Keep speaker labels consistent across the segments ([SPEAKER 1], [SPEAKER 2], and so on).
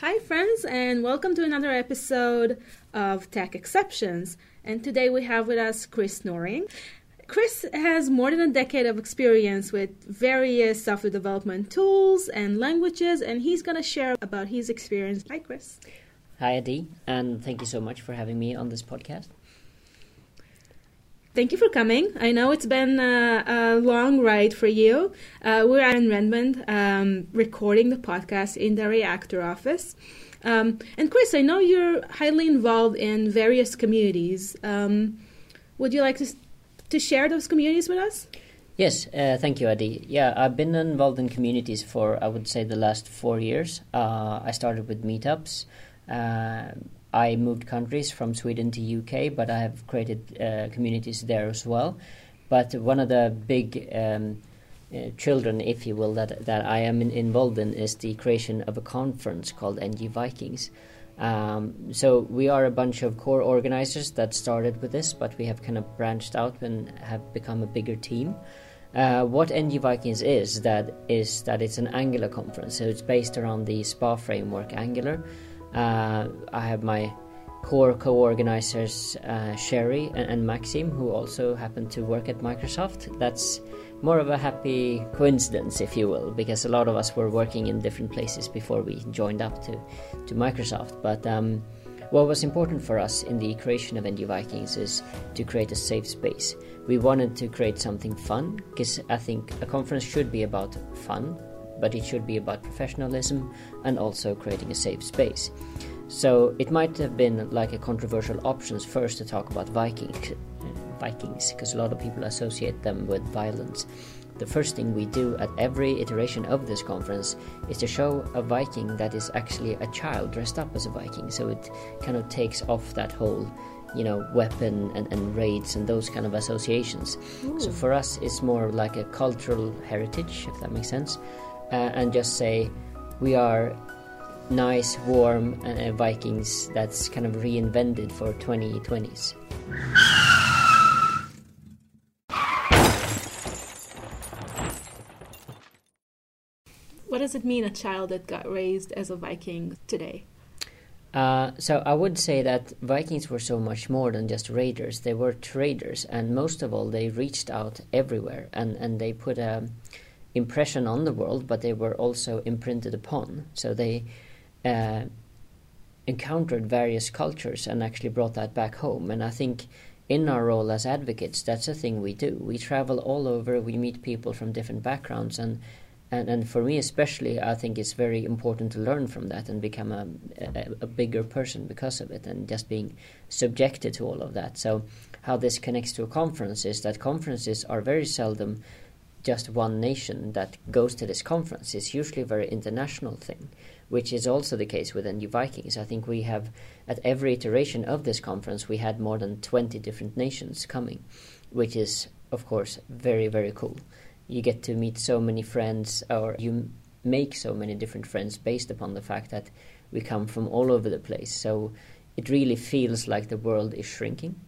[SPEAKER 1] Hi, friends, and welcome to another episode of Tech Exceptions. And today we have with us Chris Noring. Chris has more than a decade of experience with various software development tools and languages, and he's going to share about his experience. Hi, Chris.
[SPEAKER 2] Hi, Adi, and thank you so much for having me on this podcast.
[SPEAKER 1] Thank you for coming. I know it's been a, a long ride for you. Uh, we're in Redmond um, recording the podcast in the Reactor office. Um, and Chris, I know you're highly involved in various communities. Um, would you like to, to share those communities with us?
[SPEAKER 2] Yes, uh, thank you, Adi. Yeah, I've been involved in communities for, I would say, the last four years. Uh, I started with meetups. Uh, I moved countries from Sweden to UK, but I have created uh, communities there as well. But one of the big um, uh, children, if you will, that that I am in, involved in is the creation of a conference called NG Vikings. Um, so we are a bunch of core organizers that started with this, but we have kind of branched out and have become a bigger team. Uh, what NG Vikings is that is that it's an Angular conference, so it's based around the SPA framework Angular. Uh, I have my core co-organizers uh, Sherry and, and Maxim, who also happen to work at Microsoft. That's more of a happy coincidence, if you will, because a lot of us were working in different places before we joined up to to Microsoft. But um, what was important for us in the creation of NG Vikings is to create a safe space. We wanted to create something fun because I think a conference should be about fun but it should be about professionalism and also creating a safe space. So it might have been like a controversial options first to talk about Vikings, Vikings, because a lot of people associate them with violence. The first thing we do at every iteration of this conference is to show a Viking that is actually a child dressed up as a Viking. So it kind of takes off that whole you know weapon and, and raids and those kind of associations Ooh. so for us it's more like a cultural heritage if that makes sense uh, and just say we are nice, warm uh, Vikings that's kind of reinvented for 2020s.
[SPEAKER 1] What does it mean, a child that got raised as a Viking today?
[SPEAKER 2] Uh, so I would say that Vikings were so much more than just raiders. They were traders, and most of all, they reached out everywhere, and, and they put a impression on the world, but they were also imprinted upon. So they uh, encountered various cultures and actually brought that back home. And I think in our role as advocates, that's a thing we do. We travel all over, we meet people from different backgrounds, and and, and for me especially, I think it's very important to learn from that and become a, a, a bigger person because of it, and just being subjected to all of that. So, how this connects to a conference is that conferences are very seldom just one nation that goes to this conference. It's usually a very international thing, which is also the case with NG Vikings. I think we have, at every iteration of this conference, we had more than 20 different nations coming, which is, of course, very, very cool. You get to meet so many friends, or you make so many different friends based upon the fact that we come from all over the place. So it really feels like the world is shrinking.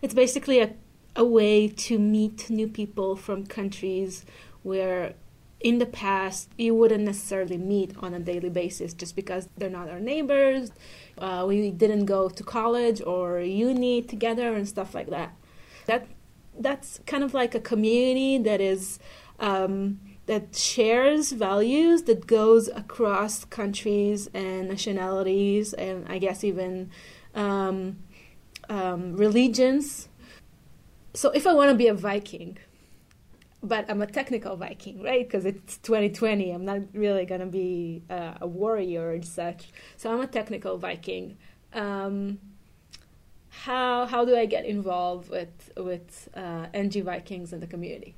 [SPEAKER 1] It's basically a a way to meet new people from countries where in the past you wouldn't necessarily meet on a daily basis just because they're not our neighbors uh, we didn't go to college or uni together and stuff like that. That that's kind of like a community that is um, that shares values that goes across countries and nationalities and i guess even um, um, religions so if I want to be a Viking, but I'm a technical Viking, right? Because it's 2020. I'm not really going to be uh, a warrior and such. So I'm a technical Viking. Um, how how do I get involved with with uh, NG Vikings in the community?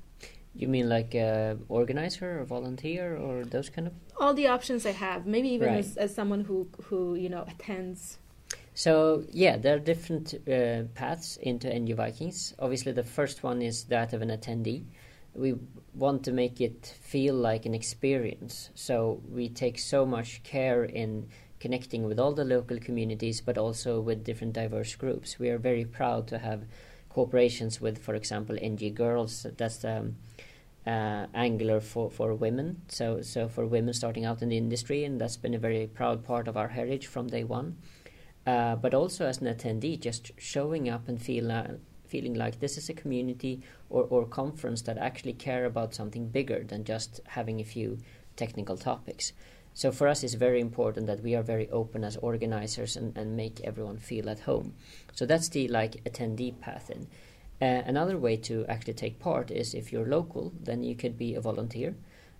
[SPEAKER 2] You mean like a organizer or volunteer or those kind of?
[SPEAKER 1] All the options I have. Maybe even right. as, as someone who who you know attends
[SPEAKER 2] so yeah, there are different uh, paths into NG Vikings. Obviously, the first one is that of an attendee. We want to make it feel like an experience, so we take so much care in connecting with all the local communities, but also with different diverse groups. We are very proud to have cooperations with, for example, NG Girls. That's the um, uh, Angular for, for women. So so for women starting out in the industry, and that's been a very proud part of our heritage from day one. Uh, but also as an attendee, just showing up and feel uh, feeling like this is a community or, or conference that actually care about something bigger than just having a few technical topics. So for us, it's very important that we are very open as organizers and, and make everyone feel at home. So that's the like attendee path in. Uh, another way to actually take part is if you're local, then you could be a volunteer.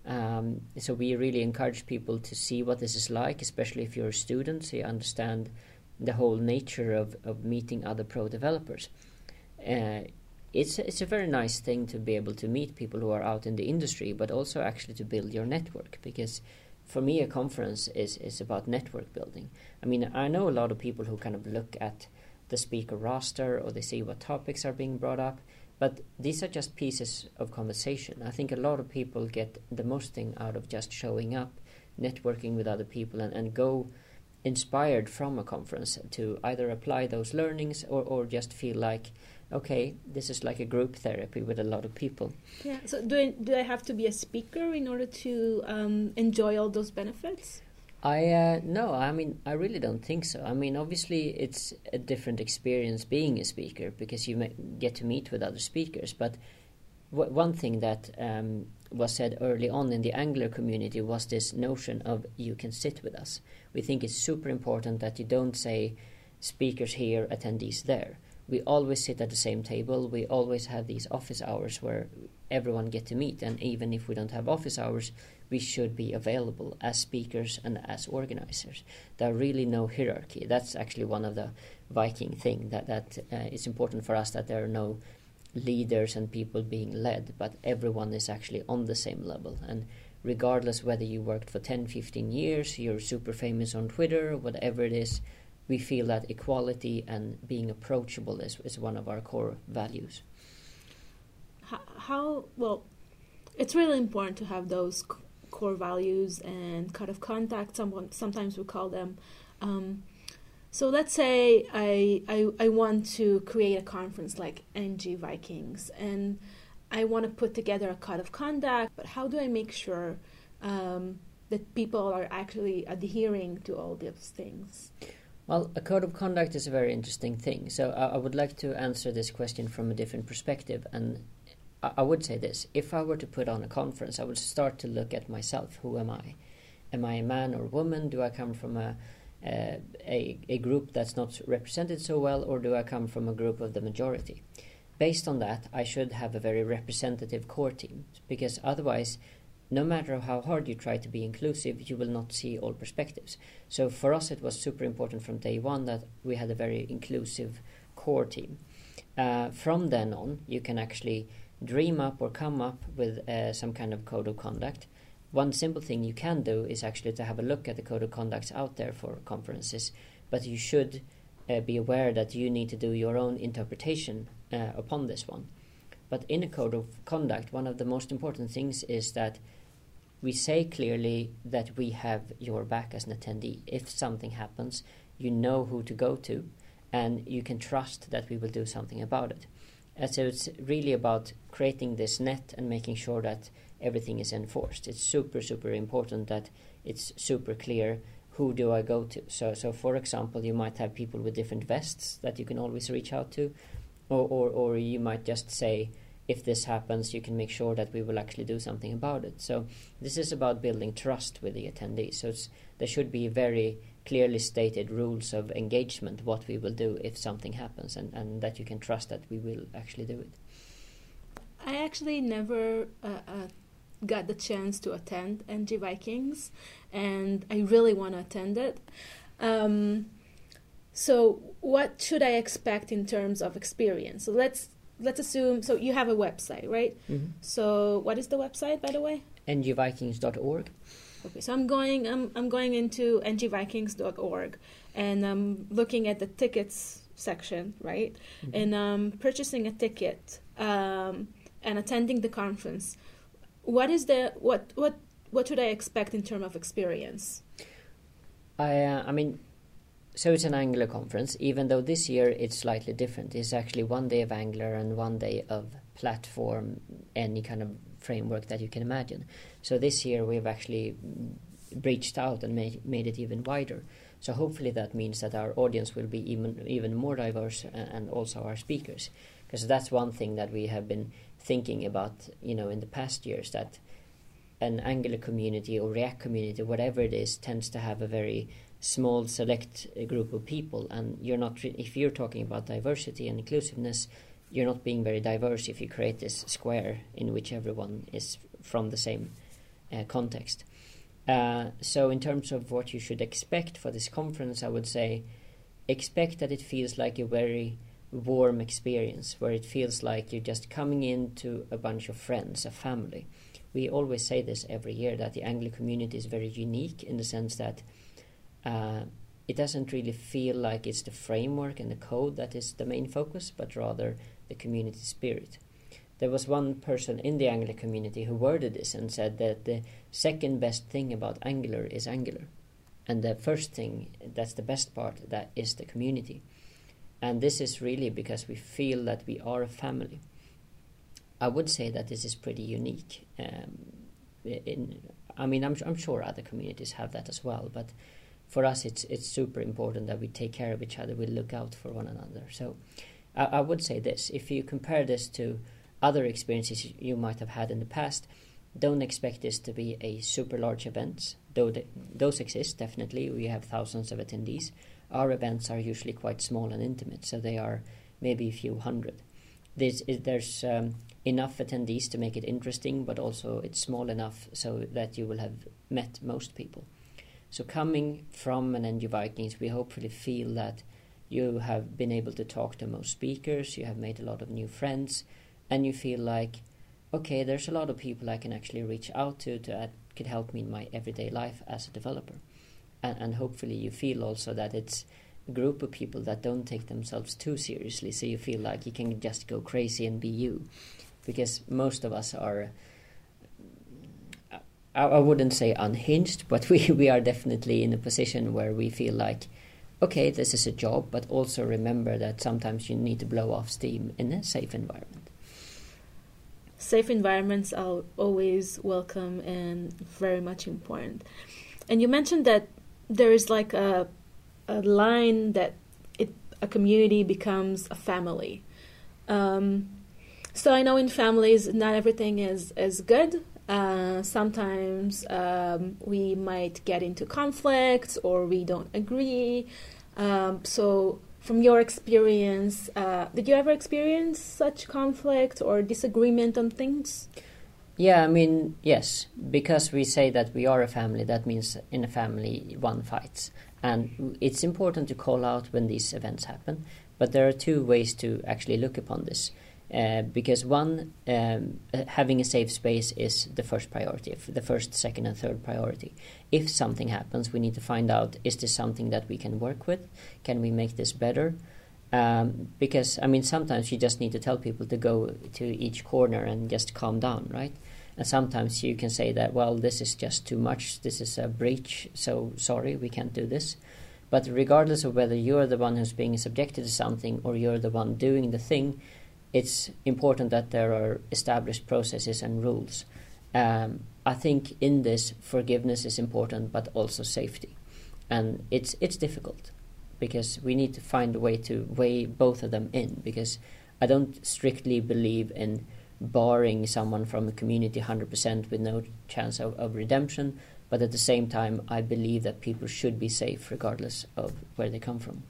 [SPEAKER 2] Um, so we really encourage people to see what this is like, especially if you're a student, so you understand the whole nature of, of meeting other pro developers. Uh, it's it's a very nice thing to be able to meet people who are out in the industry, but also actually to build your network because for me a conference is is about network building. I mean, I know a lot of people who kind of look at the speaker roster or they see what topics are being brought up, but these are just pieces of conversation. I think a lot of people get the most thing out of just showing up, networking with other people, and, and go inspired from a conference to either apply those learnings or, or just feel like okay this is like a group therapy with a lot of people
[SPEAKER 1] yeah so do I, do I have to be a speaker in order to um, enjoy all those benefits
[SPEAKER 2] I uh, no, I mean I really don't think so. I mean, obviously it's a different experience being a speaker because you get to meet with other speakers. But w- one thing that um, was said early on in the Angular community was this notion of you can sit with us. We think it's super important that you don't say speakers here, attendees there. We always sit at the same table. We always have these office hours where everyone get to meet. And even if we don't have office hours, we should be available as speakers and as organizers. There are really no hierarchy. That's actually one of the Viking thing that that uh, it's important for us that there are no leaders and people being led, but everyone is actually on the same level. And regardless whether you worked for 10, 15 years, you're super famous on Twitter, whatever it is, we feel that equality and being approachable is, is one of our core values.
[SPEAKER 1] How, how well, it's really important to have those c- core values and code of conduct. Someone, sometimes we call them. Um, so let's say I, I, I want to create a conference like NG Vikings and I want to put together a code of conduct, but how do I make sure um, that people are actually adhering to all these things?
[SPEAKER 2] Well, a code of conduct is a very interesting thing. So I, I would like to answer this question from a different perspective. And I, I would say this if I were to put on a conference, I would start to look at myself. Who am I? Am I a man or woman? Do I come from a uh, a, a group that's not represented so well, or do I come from a group of the majority? Based on that, I should have a very representative core team, because otherwise, no matter how hard you try to be inclusive, you will not see all perspectives. So for us, it was super important from day one that we had a very inclusive core team. Uh, from then on, you can actually dream up or come up with uh, some kind of code of conduct one simple thing you can do is actually to have a look at the code of conducts out there for conferences, but you should uh, be aware that you need to do your own interpretation uh, upon this one. But in a code of conduct, one of the most important things is that we say clearly that we have your back as an attendee. If something happens, you know who to go to, and you can trust that we will do something about it. And so it's really about creating this net and making sure that everything is enforced. It's super, super important that it's super clear who do I go to. So, so for example, you might have people with different vests that you can always reach out to, or, or, or you might just say, if this happens, you can make sure that we will actually do something about it. So this is about building trust with the attendees. So there should be very clearly stated rules of engagement, what we will do if something happens, and, and that you can trust that we will actually do it.
[SPEAKER 1] I actually never uh, uh, got the chance to attend NG Vikings, and I really want to attend it. Um, so, what should I expect in terms of experience? So let's let's assume. So you have a website, right?
[SPEAKER 2] Mm-hmm.
[SPEAKER 1] So what is the website, by the way?
[SPEAKER 2] ngvikings.org.
[SPEAKER 1] Okay, so I'm going. I'm I'm going into ngvikings.org, and I'm looking at the tickets section, right? Mm-hmm. And I'm purchasing a ticket um, and attending the conference what is the what what what should I expect in terms of experience?
[SPEAKER 2] I uh, I mean, so it's an Angular conference. Even though this year it's slightly different, it's actually one day of Angular and one day of platform, any kind of framework that you can imagine. So this year we've actually breached out and made, made it even wider. So hopefully that means that our audience will be even even more diverse and also our speakers, because that's one thing that we have been thinking about, you know, in the past years that an Angular community or React community, whatever it is, tends to have a very small select group of people, and you're not re- if you're talking about diversity and inclusiveness, you're not being very diverse if you create this square in which everyone is from the same uh, context. Uh, so, in terms of what you should expect for this conference, I would say expect that it feels like a very warm experience where it feels like you're just coming into a bunch of friends, a family. We always say this every year that the Angular community is very unique in the sense that uh, it doesn't really feel like it's the framework and the code that is the main focus, but rather the community spirit. There was one person in the Angular community who worded this and said that the second best thing about Angular is Angular. And the first thing, that's the best part, that is the community. And this is really because we feel that we are a family. I would say that this is pretty unique. Um, in, I mean, I'm, I'm sure other communities have that as well, but for us, it's it's super important that we take care of each other. We look out for one another. So, I, I would say this: if you compare this to other experiences you might have had in the past, don't expect this to be a super large event. Though the, those exist, definitely, we have thousands of attendees. Our events are usually quite small and intimate, so they are maybe a few hundred. There's, there's um, enough attendees to make it interesting, but also it's small enough so that you will have met most people. So coming from an NG Vikings, we hopefully feel that you have been able to talk to most speakers, you have made a lot of new friends, and you feel like, okay, there's a lot of people I can actually reach out to that could help me in my everyday life as a developer. And, and hopefully you feel also that it's a group of people that don't take themselves too seriously, so you feel like you can just go crazy and be you. Because most of us are I, I wouldn't say unhinged, but we, we are definitely in a position where we feel like, okay, this is a job, but also remember that sometimes you need to blow off steam in a safe environment.
[SPEAKER 1] Safe environments are always welcome and very much important. And you mentioned that there is like a, a line that it, a community becomes a family. Um, so I know in families not everything is, is good uh, sometimes um, we might get into conflicts or we don't agree. Um, so, from your experience, uh, did you ever experience such conflict or disagreement on things?
[SPEAKER 2] Yeah, I mean, yes, because we say that we are a family, that means in a family one fights. And it's important to call out when these events happen, but there are two ways to actually look upon this. Uh, because one, um, having a safe space is the first priority, the first, second, and third priority. If something happens, we need to find out is this something that we can work with? Can we make this better? Um, because, I mean, sometimes you just need to tell people to go to each corner and just calm down, right? And sometimes you can say that, well, this is just too much, this is a breach, so sorry, we can't do this. But regardless of whether you're the one who's being subjected to something or you're the one doing the thing, it's important that there are established processes and rules. Um, I think in this, forgiveness is important, but also safety, and it's it's difficult because we need to find a way to weigh both of them in. Because I don't strictly believe in barring someone from a community 100% with no chance of, of redemption, but at the same time, I believe that people should be safe regardless of where they come from.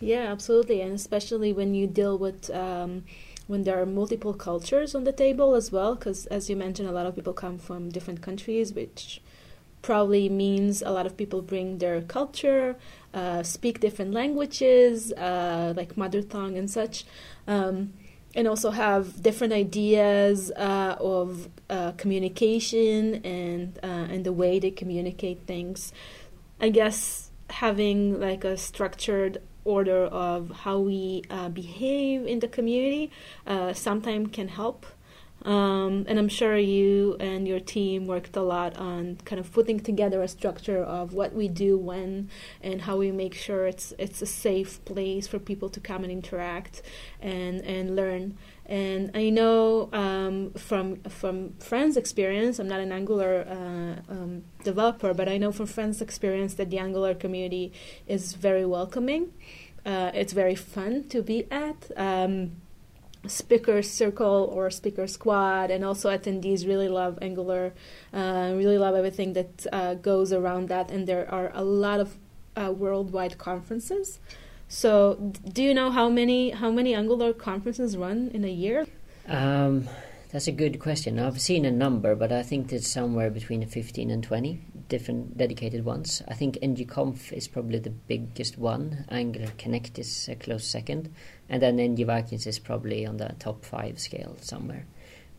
[SPEAKER 1] Yeah, absolutely, and especially when you deal with um, when there are multiple cultures on the table as well, because as you mentioned, a lot of people come from different countries, which probably means a lot of people bring their culture, uh, speak different languages, uh, like mother tongue and such, um, and also have different ideas uh, of uh, communication and uh, and the way they communicate things. I guess having like a structured order of how we uh, behave in the community uh, sometimes can help Um, and I'm sure you and your team worked a lot on kind of putting together a structure of what we do when and how we make sure it's it's a safe place for people to come and interact and and learn. And I know um, from from friends' experience, I'm not an Angular uh, um, developer, but I know from friends' experience that the Angular community is very welcoming. Uh, it's very fun to be at. Um, speaker circle or speaker squad and also attendees really love angular uh, really love everything that uh, goes around that and there are a lot of uh, worldwide conferences so do you know how many how many angular conferences run in a year?
[SPEAKER 2] Um, that's a good question. I've seen a number but i think it's somewhere between 15 and 20 different dedicated ones. I think ngconf is probably the biggest one. Angular connect is a close second. And then NG Vikings is probably on the top five scale somewhere.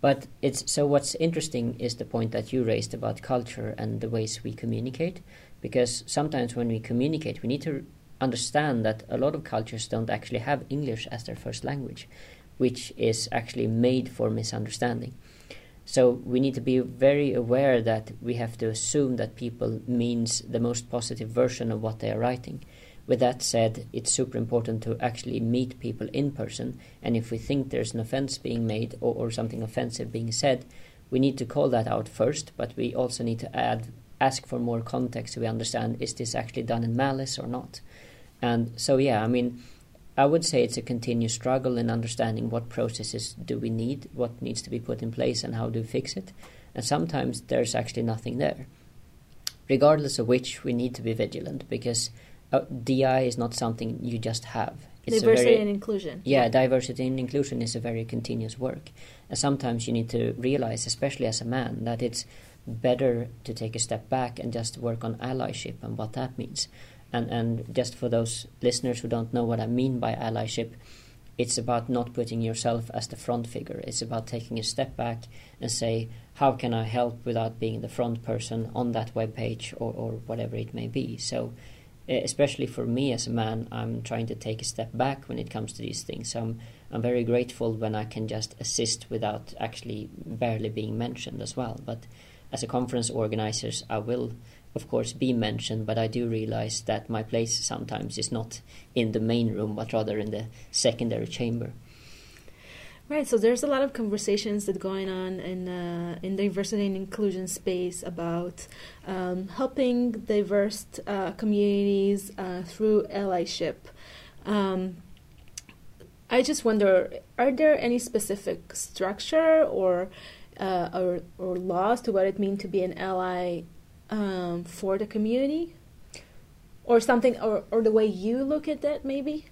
[SPEAKER 2] But it's so what's interesting is the point that you raised about culture and the ways we communicate, because sometimes when we communicate, we need to understand that a lot of cultures don't actually have English as their first language, which is actually made for misunderstanding. So we need to be very aware that we have to assume that people means the most positive version of what they are writing with that said, it's super important to actually meet people in person, and if we think there's an offense being made or, or something offensive being said, we need to call that out first, but we also need to add ask for more context so we understand is this actually done in malice or not. And so yeah, I mean I would say it's a continuous struggle in understanding what processes do we need, what needs to be put in place and how do we fix it. And sometimes there's actually nothing there. Regardless of which we need to be vigilant because uh, DI is not something you just have.
[SPEAKER 1] It's diversity very, and inclusion.
[SPEAKER 2] Yeah, yeah, diversity and inclusion is a very continuous work. And sometimes you need to realize, especially as a man, that it's better to take a step back and just work on allyship and what that means. And and just for those listeners who don't know what I mean by allyship, it's about not putting yourself as the front figure. It's about taking a step back and say, how can I help without being the front person on that web page or, or whatever it may be. So especially for me as a man, I'm trying to take a step back when it comes to these things. So I'm, I'm very grateful when I can just assist without actually barely being mentioned as well. But as a conference organizer, I will, of course, be mentioned, but I do realize that my place sometimes is not in the main room, but rather in the secondary chamber.
[SPEAKER 1] Right, so there's a lot of conversations that going on in uh, in diversity and inclusion space about um, helping diverse uh, communities uh, through allyship. Um, I just wonder, are there any specific structure or uh, or, or laws to what it means to be an ally um, for the community, or something, or or the way you look at that, maybe?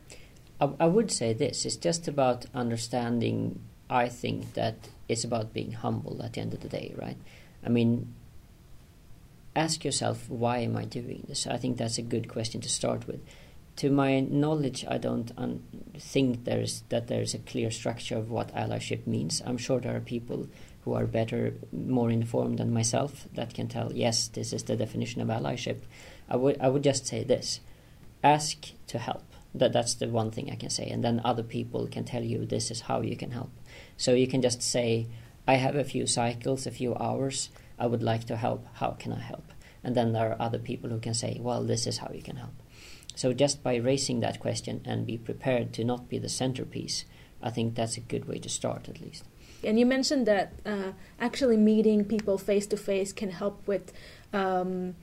[SPEAKER 2] I, I would say this it's just about understanding. I think that it's about being humble at the end of the day, right? I mean, ask yourself, why am I doing this? I think that's a good question to start with. To my knowledge, I don't un- think there's that there's a clear structure of what allyship means. I'm sure there are people who are better, more informed than myself that can tell, yes, this is the definition of allyship. I would I would just say this: ask to help that that's the one thing I can say, and then other people can tell you this is how you can help. So you can just say, I have a few cycles, a few hours. I would like to help. How can I help? And then there are other people who can say, well, this is how you can help. So just by raising that question and be prepared to not be the centerpiece, I think that's a good way to start at least.
[SPEAKER 1] And you mentioned that uh, actually meeting people face to face can help with, um,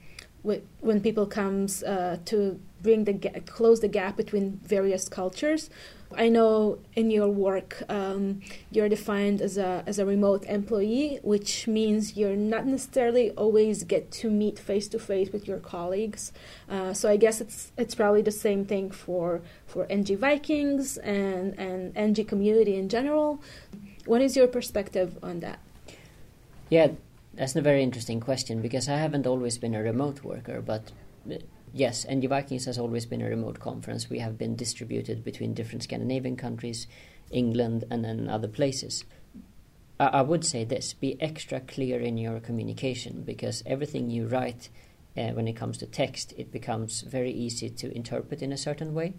[SPEAKER 1] with when people comes uh, to bring the ga- close the gap between various cultures. I know in your work um, you're defined as a as a remote employee, which means you're not necessarily always get to meet face to face with your colleagues. Uh, so I guess it's it's probably the same thing for for NG Vikings and and NG community in general. What is your perspective on that?
[SPEAKER 2] Yeah, that's a very interesting question because I haven't always been a remote worker, but Yes, NG Vikings has always been a remote conference. We have been distributed between different Scandinavian countries, England, and then other places. I, I would say this be extra clear in your communication because everything you write uh, when it comes to text, it becomes very easy to interpret in a certain way.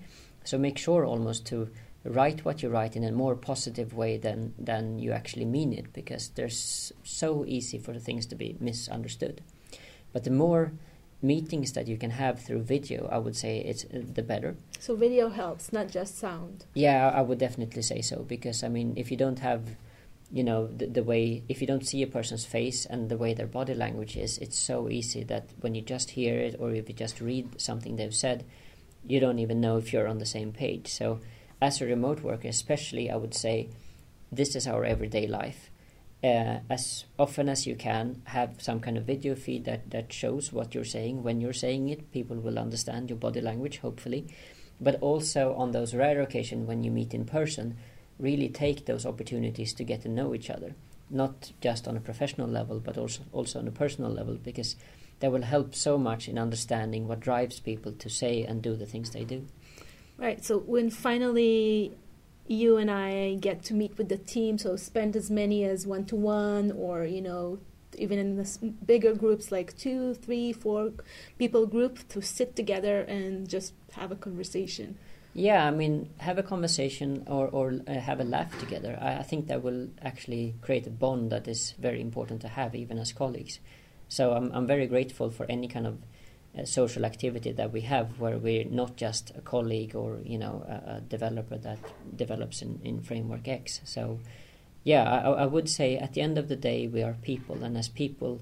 [SPEAKER 2] So make sure almost to write what you write in a more positive way than than you actually mean it because there's so easy for the things to be misunderstood. But the more meetings that you can have through video i would say it's uh, the better.
[SPEAKER 1] So video helps, not just sound.
[SPEAKER 2] yeah i would definitely say so because i mean if you don't have you know the, the way if you don't see a person's face and the way their body language is it's so easy that when you just hear it or if you just read something they've said you don't even know if you're on the same page. So as a remote worker especially i would say this is our everyday life. Uh, as often as you can have some kind of video feed that, that shows what you're saying when you're saying it. People will understand your body language hopefully. But also on those rare occasions when you meet in person really take those opportunities to get to know each other. Not just on a professional level but also also on a personal level because that will help so much in understanding what drives people to say and do the things they do
[SPEAKER 1] Right. So when finally you and I get to meet with the team, so spend as many as one to one, or you know, even in the bigger groups like two, three, four people group to sit together and just have a conversation.
[SPEAKER 2] Yeah, I mean, have a conversation or, or uh, have a laugh together. I, I think that will actually create a bond that is very important to have, even as colleagues. So I'm, I'm very grateful for any kind of social activity that we have where we're not just a colleague or, you know, a, a developer that develops in, in Framework X. So, yeah, I, I would say at the end of the day, we are people, and as people,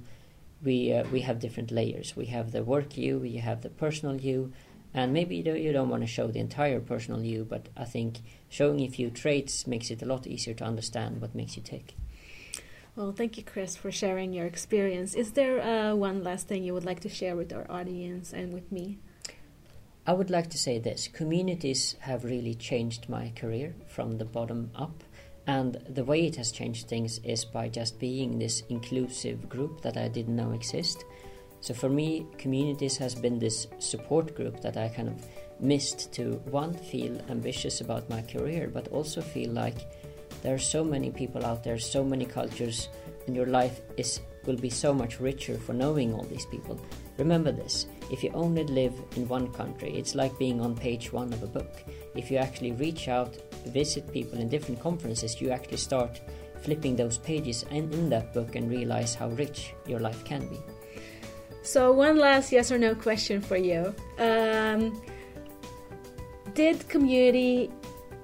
[SPEAKER 2] we, uh, we have different layers. We have the work you, we have the personal you, and maybe you don't, you don't want to show the entire personal you, but I think showing a few traits makes it a lot easier to understand what makes you tick.
[SPEAKER 1] Well, thank you, Chris, for sharing your experience. Is there uh, one last thing you would like to share with our audience and with me?
[SPEAKER 2] I would like to say this communities have really changed my career from the bottom up. And the way it has changed things is by just being this inclusive group that I didn't know exist. So for me, communities has been this support group that I kind of missed to one feel ambitious about my career, but also feel like there are so many people out there, so many cultures, and your life is will be so much richer for knowing all these people. Remember this: if you only live in one country, it's like being on page one of a book. If you actually reach out, visit people in different conferences, you actually start flipping those pages in, in that book and realize how rich your life can be.
[SPEAKER 1] So, one last yes or no question for you. Um, did community,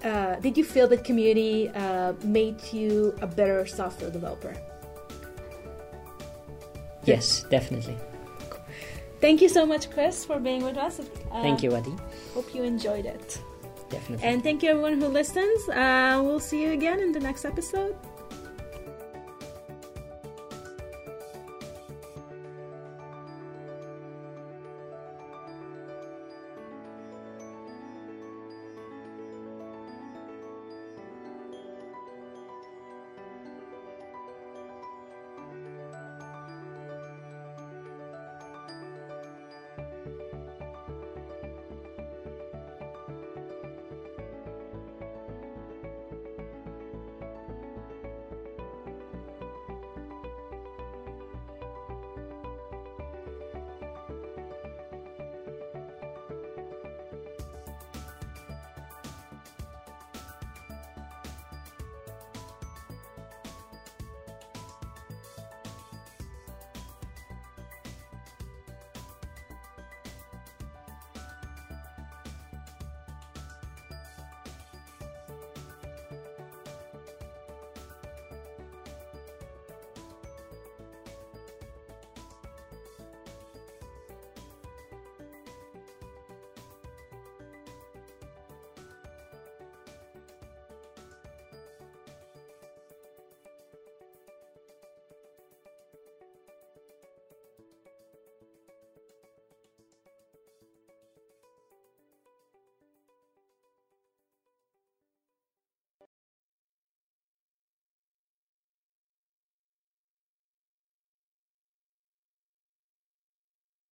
[SPEAKER 1] uh, did you feel that community uh, made you a better software developer?
[SPEAKER 2] Yes, definitely.
[SPEAKER 1] Thank you so much, Chris, for being with us. Uh,
[SPEAKER 2] Thank you, Adi.
[SPEAKER 1] Hope you enjoyed it.
[SPEAKER 2] Definitely.
[SPEAKER 1] And thank you, everyone who listens. Uh, we'll see you again in the next episode.